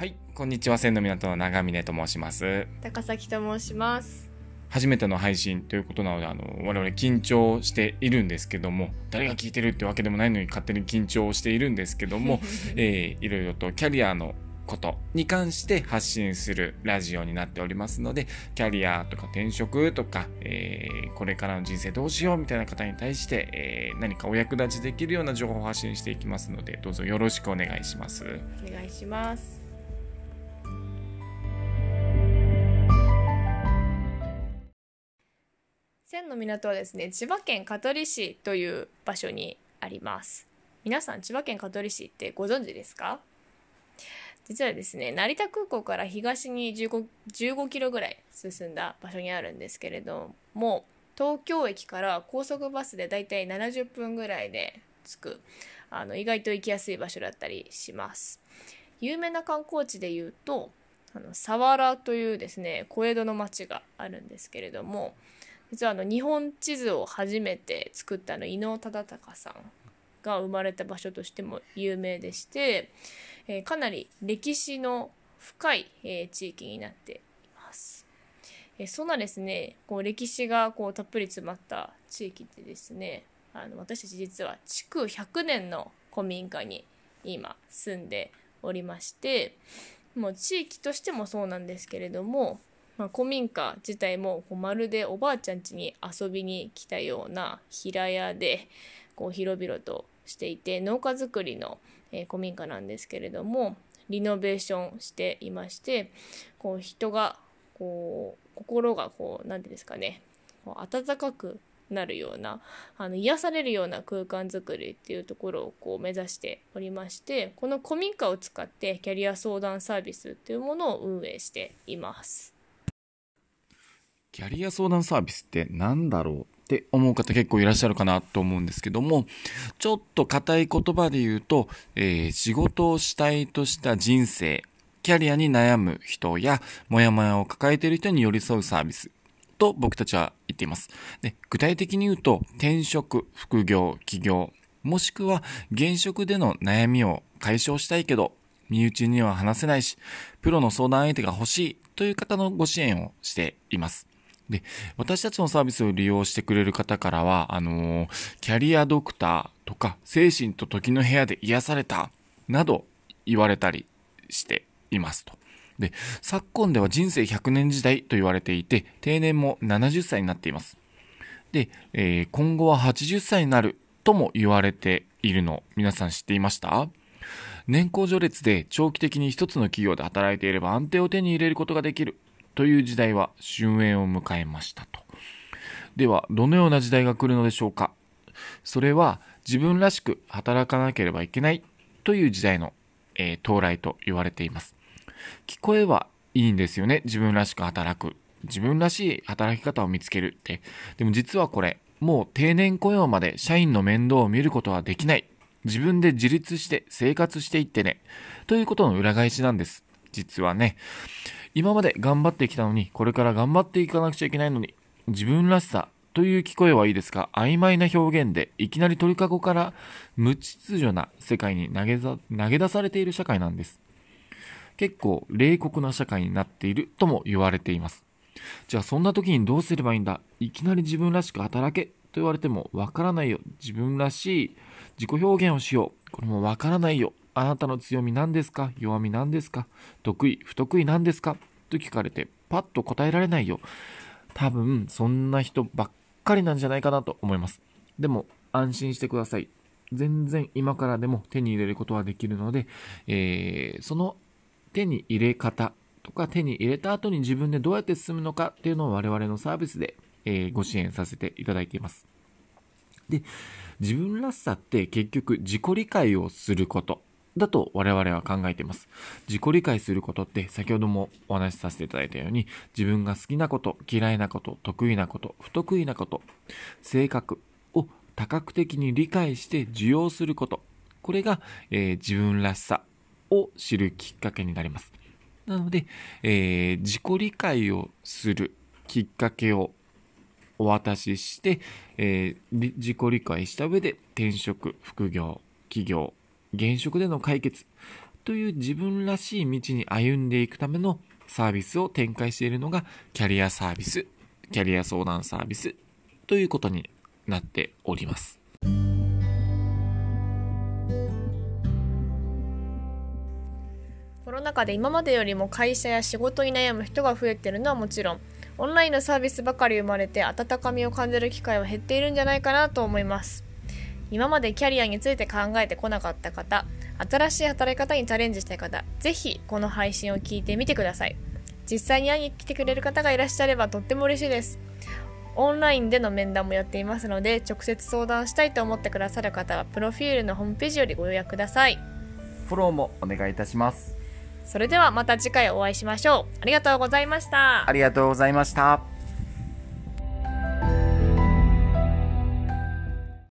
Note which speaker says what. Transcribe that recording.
Speaker 1: はい、こんにちは。千の港の長峰と申します。
Speaker 2: 高崎と申します。
Speaker 1: 初めての配信ということなので、あの、我々緊張しているんですけども、誰が聞いてるってわけでもないのに勝手に緊張しているんですけども、えーいろいろとキャリアのことに関して発信するラジオになっておりますので、キャリアとか転職とか、えーこれからの人生どうしようみたいな方に対して、えー何かお役立ちできるような情報を発信していきますので、どうぞよろしくお願いします。
Speaker 2: お願いします。千の港はですね、千葉県香取市という場所にあります。皆さん、千葉県香取市ってご存知ですか？実はですね、成田空港から東に15、15キロぐらい進んだ場所にあるんですけれども、東京駅から高速バスでだいたい70分ぐらいで着く、あの、意外と行きやすい場所だったりします。有名な観光地で言うと、あの、佐原というですね、小江戸の町があるんですけれども、実はあの、日本地図を初めて作ったの、伊能忠敬さんが生まれた場所としても有名でして、えーかなり歴史の深い、えー地域になっています。えーそんなですね、こう歴史がこうたっぷり詰まった地域でですね、あの私たち実は築100年の古民家に今住んでおりまして、もう地域としてもそうなんですけれども、まあ、古民家自体もこうまるでおばあちゃん家に遊びに来たような平屋でこう広々としていて農家作りの、えー古民家なんですけれどもリノベーションしていましてこう人がこう心がこう何ていうんですかねこう温かくなるようなあの癒されるような空間づくりっていうところをこう目指しておりましてこの古民家を使ってキャリア相談サービスっていうものを運営しています。
Speaker 1: キャリア相談サービスって何だろうって思う方結構いらっしゃるかなと思うんですけども、ちょっと硬い言葉で言うと、えー仕事をしたいとした人生、キャリアに悩む人や、モヤモヤを抱えている人に寄り添うサービスと僕たちは言っています。で具体的に言うと、転職、副業、起業、もしくは現職での悩みを解消したいけど、身内には話せないし、プロの相談相手が欲しいという方のご支援をしています。で、私たちのサービスを利用してくれる方からは、あのーキャリアドクターとか、精神と時の部屋で癒された、など言われたりしていますと。で、昨今では人生100年時代と言われていて、定年も70歳になっています。で、えー今後は80歳になるとも言われているの、皆さん知っていました？年功序列で長期的に一つの企業で働いていれば安定を手に入れることができるという時代は終焉を迎えましたと。では、どのような時代が来るのでしょうか？それは自分らしく働かなければいけないという時代の、えー到来と言われています。聞こえはいいんですよね？自分らしく働く。自分らしい働き方を見つけるって。でも実はこれ、もう定年雇用まで社員の面倒を見ることはできない。自分で自立して生活していってね。ということの裏返しなんです。実はね。今まで頑張ってきたのに、これから頑張っていかなくちゃいけないのに、自分らしさという聞こえはいいですが、曖昧な表現で、いきなり鳥かごから無秩序な世界に投げざ投げ出されている社会なんです。結構冷酷な社会になっているとも言われています。じゃあそんな時にどうすればいいんだ？いきなり自分らしく働けと言われてもわからないよ。自分らしい自己表現をしよう。これもわからないよ。あなたの強み何ですか？弱み何ですか？得意、不得意何ですか？と聞かれてパッと答えられないよ。多分そんな人ばっかりなんじゃないかなと思います。でも安心してください。全然今からでも手に入れることはできるので、えーその手に入れ方とか手に入れた後に自分でどうやって進むのかっていうのを我々のサービスで、えーご支援させていただいています。で、自分らしさって結局自己理解をすることだと我々は考えています。自己理解することって先ほどもお話しさせていただいたように自分が好きなこと、嫌いなこと、得意なこと、不得意なこと、性格を多角的に理解して受容すること。これが、えー自分らしさを知るきっかけになります。なので、えー自己理解をするきっかけをお渡しして、えー自己理解した上で転職、副業、起業、現職での解決という自分らしい道に歩んでいくためのサービスを展開しているのがキャリアサービス、キャリア相談サービスということになっております。
Speaker 2: コロナ禍で今までよりも会社や仕事に悩む人が増えているのはもちろんオンラインのサービスばかり生まれて温かみを感じる機会は減っているんじゃないかなと思います今までキャリアについて考えてこなかった方新しい働き方にチャレンジしたい方ぜひこの配信を聞いてみてください。実際に会いに来てくれる方がいらっしゃればとっても嬉しいです。オンラインでの面談もやっていますので直接相談したいと思ってくださる方はプロフィールのホームページよりご予約ください。
Speaker 1: フォローもお願いいたします。
Speaker 2: それではまた次回お会いしましょう。ありがとうございました。
Speaker 1: ありがとうございました。